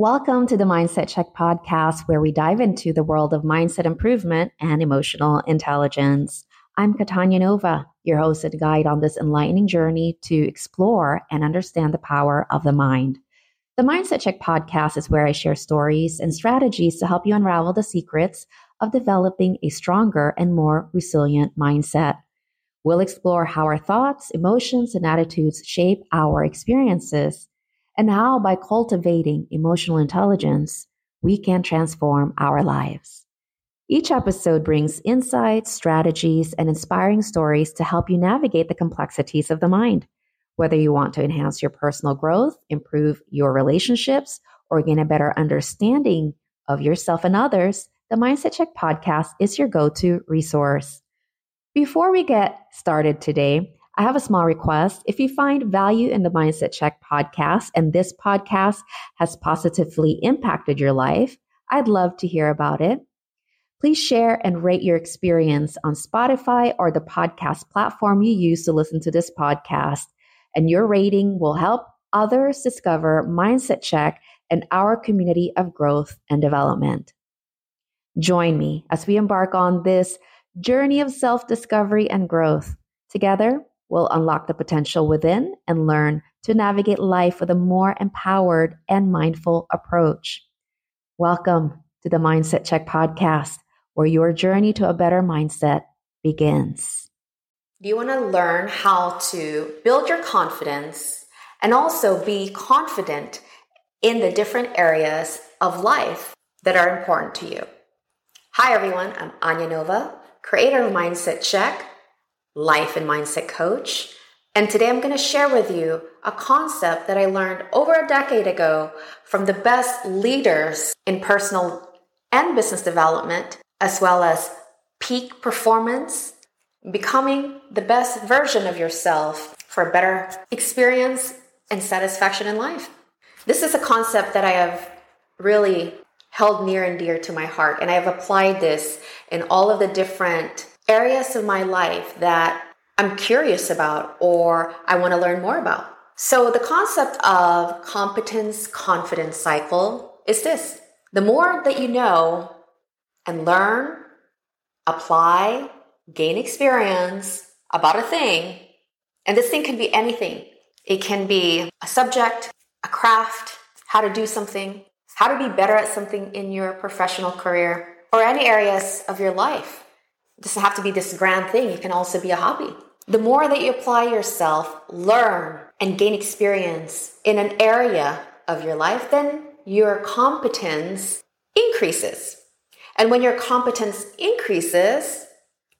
Welcome to the Mindset Check podcast, where we dive into the world of mindset improvement and emotional intelligence. I'm Katanya Nova, your host and guide on this enlightening journey to explore and understand the power of the mind. The Mindset Check podcast is where I share stories and strategies to help you unravel the secrets of developing a stronger and more resilient mindset. We'll explore how our thoughts, emotions, and attitudes shape our experiences and how by cultivating emotional intelligence, we can transform our lives. Each episode brings insights, strategies, and inspiring stories to help you navigate the complexities of the mind. Whether you want to enhance your personal growth, improve your relationships, or gain a better understanding of yourself and others, the Mindset Check podcast is your go to resource. Before we get started today, I have a small request. If you find value in the Mindset Check podcast and this podcast has positively impacted your life, I'd love to hear about it. Please share and rate your experience on Spotify or the podcast platform you use to listen to this podcast. And your rating will help others discover Mindset Check and our community of growth and development. Join me as we embark on this journey of self discovery and growth. Together, will unlock the potential within and learn to navigate life with a more empowered and mindful approach. Welcome to the Mindset Check podcast, where your journey to a better mindset begins. Do you want to learn how to build your confidence and also be confident in the different areas of life that are important to you? Hi, everyone. I'm Anya Nova, creator of Mindset Check life and mindset coach. And today I'm going to share with you a concept that I learned over a decade ago from the best leaders in personal and business development, as well as peak performance, becoming the best version of yourself for a better experience and satisfaction in life. This is a concept that I have really held near and dear to my heart, and I have applied this in all of the different areas of my life that I'm curious about or I want to learn more about. So, the concept of competence confidence cycle is this the more that you know and learn, apply, gain experience about a thing, and this thing can be anything. It can be a subject, a craft, how to do something, how to be better at something in your professional career, or any areas of your life. Doesn't have to be this grand thing, it can also be a hobby. The more that you apply yourself, learn, and gain experience in an area of your life, then your competence increases. And when your competence increases,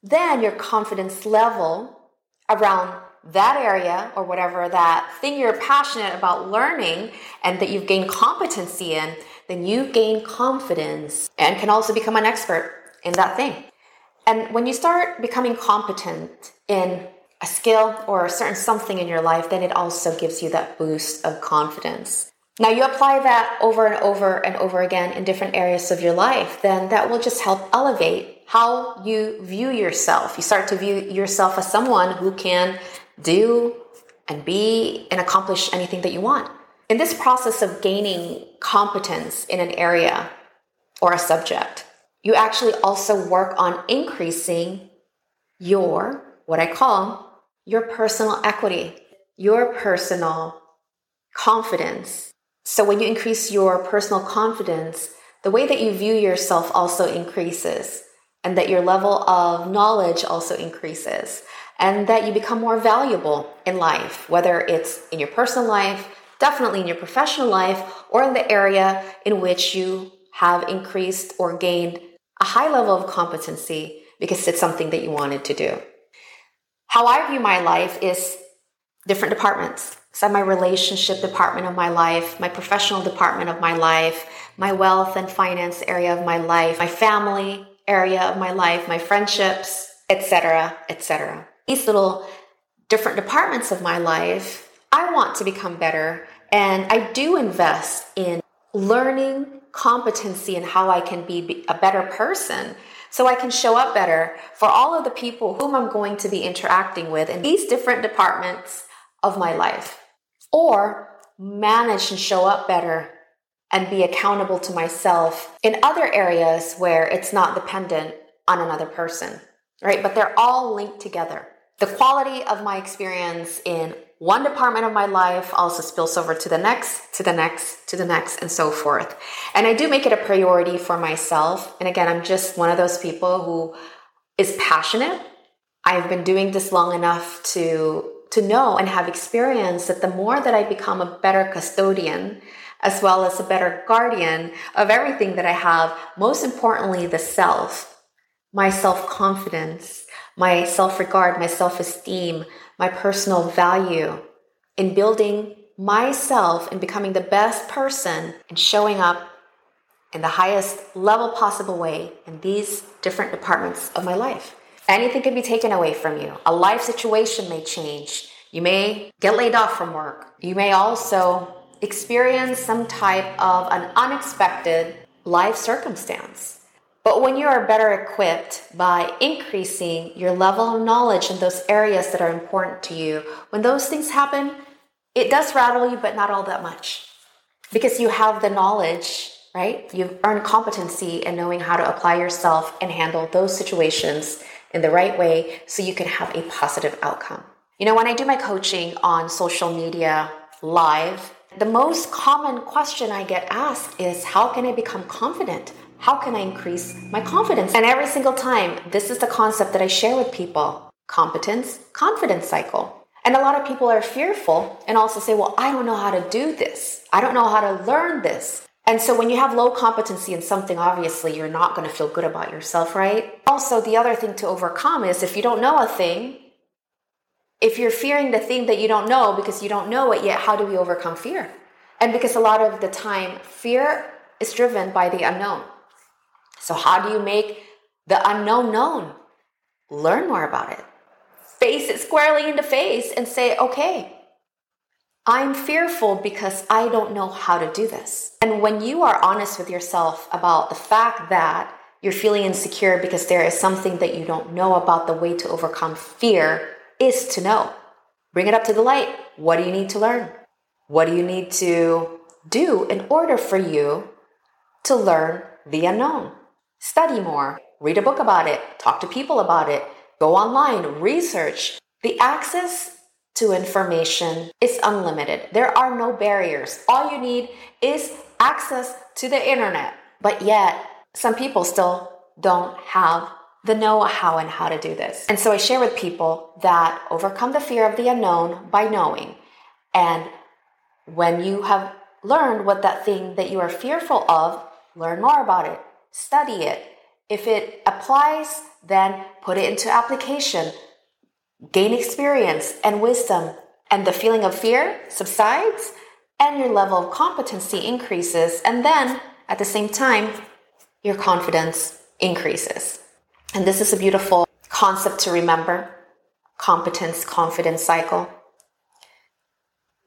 then your confidence level around that area or whatever that thing you're passionate about learning and that you've gained competency in, then you gain confidence and can also become an expert in that thing. And when you start becoming competent in a skill or a certain something in your life, then it also gives you that boost of confidence. Now, you apply that over and over and over again in different areas of your life, then that will just help elevate how you view yourself. You start to view yourself as someone who can do and be and accomplish anything that you want. In this process of gaining competence in an area or a subject, you actually also work on increasing your, what I call, your personal equity, your personal confidence. So when you increase your personal confidence, the way that you view yourself also increases, and that your level of knowledge also increases, and that you become more valuable in life, whether it's in your personal life, definitely in your professional life, or in the area in which you have increased or gained a high level of competency because it's something that you wanted to do. How I view my life is different departments. So my relationship department of my life, my professional department of my life, my wealth and finance area of my life, my family area of my life, my friendships, etc., etc. These little different departments of my life, I want to become better and I do invest in learning competency and how I can be a better person so I can show up better for all of the people whom I'm going to be interacting with in these different departments of my life, or manage and show up better and be accountable to myself in other areas where it's not dependent on another person, right? But they're all linked together. The quality of my experience in one department of my life also spills over to the next, to the next, to the next, and so forth. And I do make it a priority for myself. And again, I'm just one of those people who is passionate. I've been doing this long enough to to know and have experience that the more that I become a better custodian as well as a better guardian of everything that I have, most importantly, the self, my self confidence, my self regard, my self esteem, my personal value in building myself and becoming the best person and showing up in the highest level possible way in these different departments of my life. Anything can be taken away from you. A life situation may change. You may get laid off from work. You may also experience some type of an unexpected life circumstance. But when you are better equipped by increasing your level of knowledge in those areas that are important to you, when those things happen, it does rattle you, but not all that much. Because you have the knowledge, right? You've earned competency in knowing how to apply yourself and handle those situations in the right way so you can have a positive outcome. You know, when I do my coaching on social media live, the most common question I get asked is how can I become confident? How can I increase my confidence? And every single time, this is the concept that I share with people competence, confidence cycle. And a lot of people are fearful and also say, well, I don't know how to do this. I don't know how to learn this. And so when you have low competency in something, obviously you're not going to feel good about yourself, right? Also, the other thing to overcome is if you don't know a thing, if you're fearing the thing that you don't know because you don't know it yet, how do we overcome fear? And because a lot of the time, fear is driven by the unknown. So, how do you make the unknown known? Learn more about it. Face it squarely in the face and say, okay, I'm fearful because I don't know how to do this. And when you are honest with yourself about the fact that you're feeling insecure because there is something that you don't know about the way to overcome fear, is to know. Bring it up to the light. What do you need to learn? What do you need to do in order for you to learn the unknown? Study more, read a book about it, talk to people about it, go online, research. The access to information is unlimited. There are no barriers. All you need is access to the internet. But yet, some people still don't have the know how and how to do this. And so I share with people that overcome the fear of the unknown by knowing. And when you have learned what that thing that you are fearful of, learn more about it, study it. If it applies, then put it into application, gain experience and wisdom, and the feeling of fear subsides and your level of competency increases. And then at the same time, your confidence increases. And this is a beautiful concept to remember competence, confidence cycle.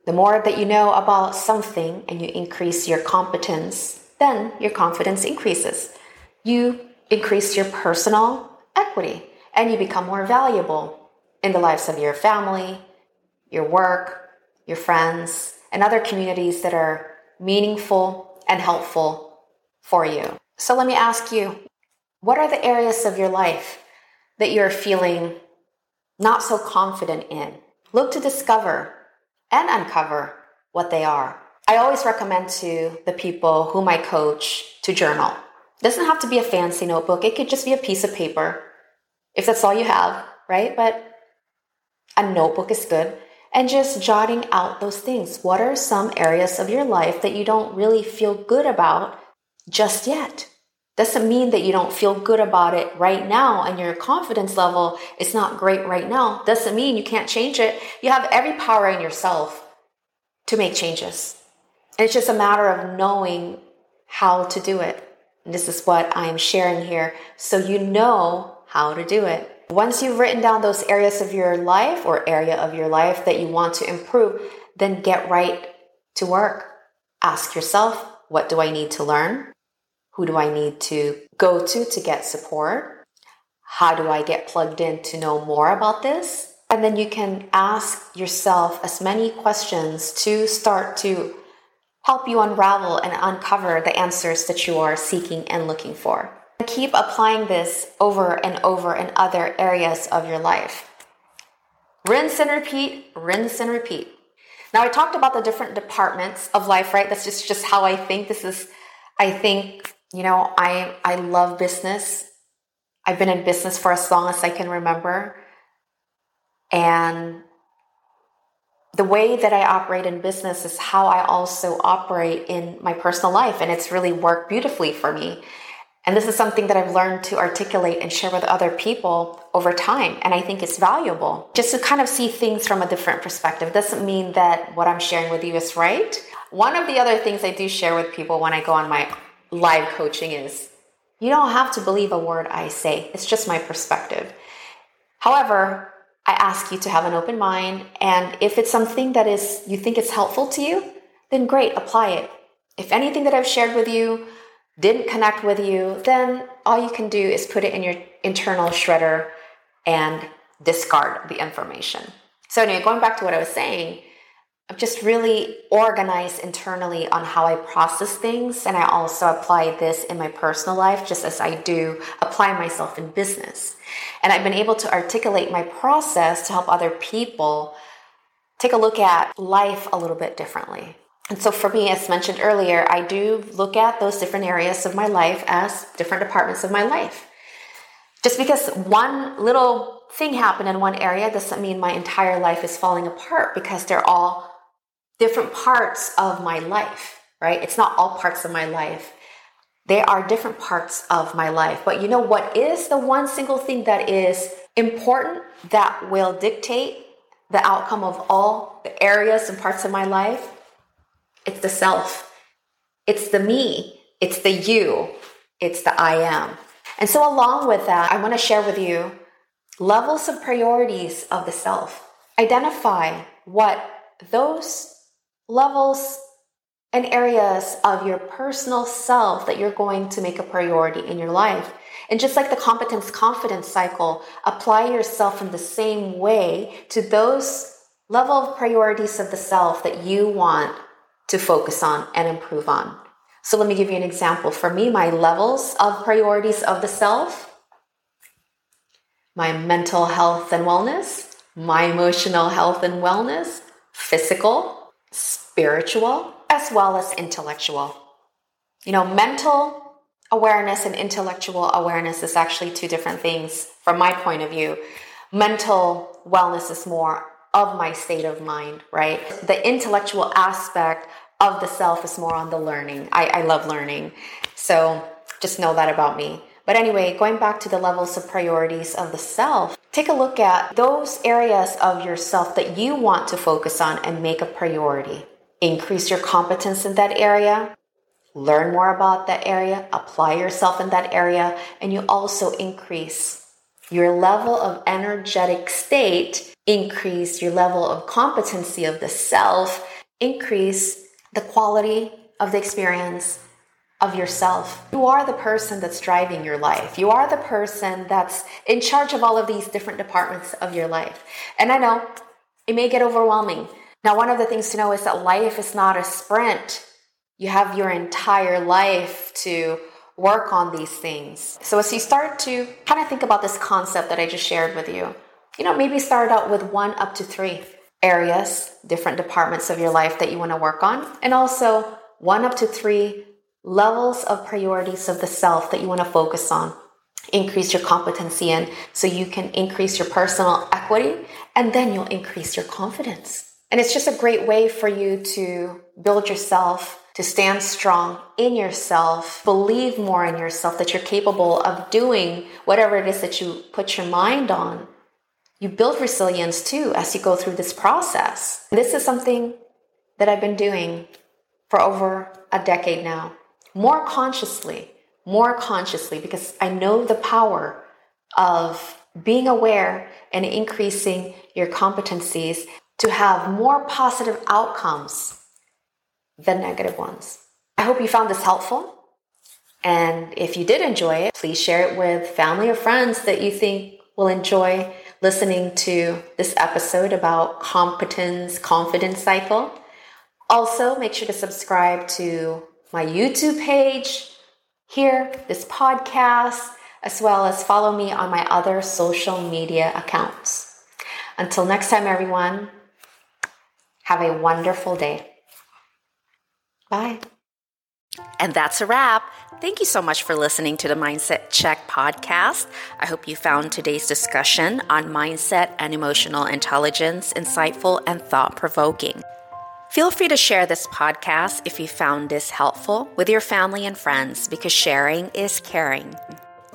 The more that you know about something and you increase your competence, then your confidence increases. You increase your personal equity and you become more valuable in the lives of your family, your work, your friends, and other communities that are meaningful and helpful for you. So let me ask you what are the areas of your life that you're feeling not so confident in? Look to discover and uncover what they are. I always recommend to the people whom I coach to journal. It doesn't have to be a fancy notebook, it could just be a piece of paper if that's all you have, right? But a notebook is good. And just jotting out those things. What are some areas of your life that you don't really feel good about just yet? doesn't mean that you don't feel good about it right now and your confidence level is not great right now. Doesn't mean you can't change it. You have every power in yourself to make changes. It's just a matter of knowing how to do it. And this is what I am sharing here so you know how to do it. Once you've written down those areas of your life or area of your life that you want to improve, then get right to work. Ask yourself, what do I need to learn? Who do I need to go to to get support? How do I get plugged in to know more about this? And then you can ask yourself as many questions to start to help you unravel and uncover the answers that you are seeking and looking for. Keep applying this over and over in other areas of your life. Rinse and repeat, rinse and repeat. Now, I talked about the different departments of life, right? That's just, just how I think. This is, I think, you know, I, I love business. I've been in business for as long as I can remember. And the way that I operate in business is how I also operate in my personal life. And it's really worked beautifully for me. And this is something that I've learned to articulate and share with other people over time. And I think it's valuable just to kind of see things from a different perspective. Doesn't mean that what I'm sharing with you is right. One of the other things I do share with people when I go on my live coaching is you don't have to believe a word I say, it's just my perspective. However, I ask you to have an open mind. And if it's something that is you think it's helpful to you, then great, apply it. If anything that I've shared with you didn't connect with you, then all you can do is put it in your internal shredder and discard the information. So, anyway, going back to what I was saying, I'm just really organized internally on how I process things. And I also apply this in my personal life, just as I do apply myself in business. And I've been able to articulate my process to help other people take a look at life a little bit differently. And so, for me, as mentioned earlier, I do look at those different areas of my life as different departments of my life. Just because one little thing happened in one area doesn't mean my entire life is falling apart because they're all different parts of my life, right? It's not all parts of my life. They are different parts of my life. But you know what is the one single thing that is important that will dictate the outcome of all the areas and parts of my life? It's the self. It's the me. It's the you. It's the I am. And so, along with that, I want to share with you levels of priorities of the self. Identify what those levels and areas of your personal self that you're going to make a priority in your life. And just like the competence confidence cycle, apply yourself in the same way to those level of priorities of the self that you want to focus on and improve on. So let me give you an example. For me, my levels of priorities of the self my mental health and wellness, my emotional health and wellness, physical, spiritual, as well as intellectual. You know, mental awareness and intellectual awareness is actually two different things from my point of view. Mental wellness is more of my state of mind, right? The intellectual aspect of the self is more on the learning. I, I love learning. So just know that about me. But anyway, going back to the levels of priorities of the self, take a look at those areas of yourself that you want to focus on and make a priority. Increase your competence in that area, learn more about that area, apply yourself in that area, and you also increase your level of energetic state, increase your level of competency of the self, increase the quality of the experience of yourself. You are the person that's driving your life. You are the person that's in charge of all of these different departments of your life. And I know it may get overwhelming. Now, one of the things to know is that life is not a sprint. You have your entire life to work on these things. So, as you start to kind of think about this concept that I just shared with you, you know, maybe start out with one up to three areas, different departments of your life that you want to work on, and also one up to three levels of priorities of the self that you want to focus on. Increase your competency in so you can increase your personal equity and then you'll increase your confidence. And it's just a great way for you to build yourself, to stand strong in yourself, believe more in yourself that you're capable of doing whatever it is that you put your mind on you build resilience too as you go through this process. This is something that I've been doing for over a decade now, more consciously, more consciously, because I know the power of being aware and increasing your competencies to have more positive outcomes than negative ones. I hope you found this helpful. And if you did enjoy it, please share it with family or friends that you think will enjoy listening to this episode about competence confidence cycle. Also, make sure to subscribe to my YouTube page, here, this podcast, as well as follow me on my other social media accounts. Until next time, everyone, have a wonderful day. Bye. And that's a wrap. Thank you so much for listening to the Mindset Check podcast. I hope you found today's discussion on mindset and emotional intelligence insightful and thought provoking. Feel free to share this podcast if you found this helpful with your family and friends because sharing is caring.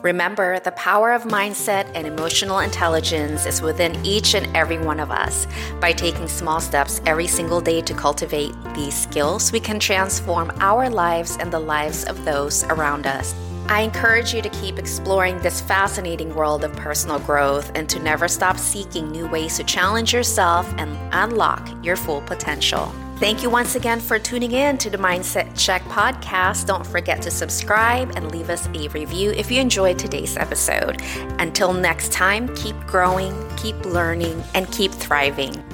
Remember, the power of mindset and emotional intelligence is within each and every one of us. By taking small steps every single day to cultivate these skills, we can transform our lives and the lives of those around us. I encourage you to keep exploring this fascinating world of personal growth and to never stop seeking new ways to challenge yourself and unlock your full potential. Thank you once again for tuning in to the Mindset Check podcast. Don't forget to subscribe and leave us a review if you enjoyed today's episode. Until next time, keep growing, keep learning, and keep thriving.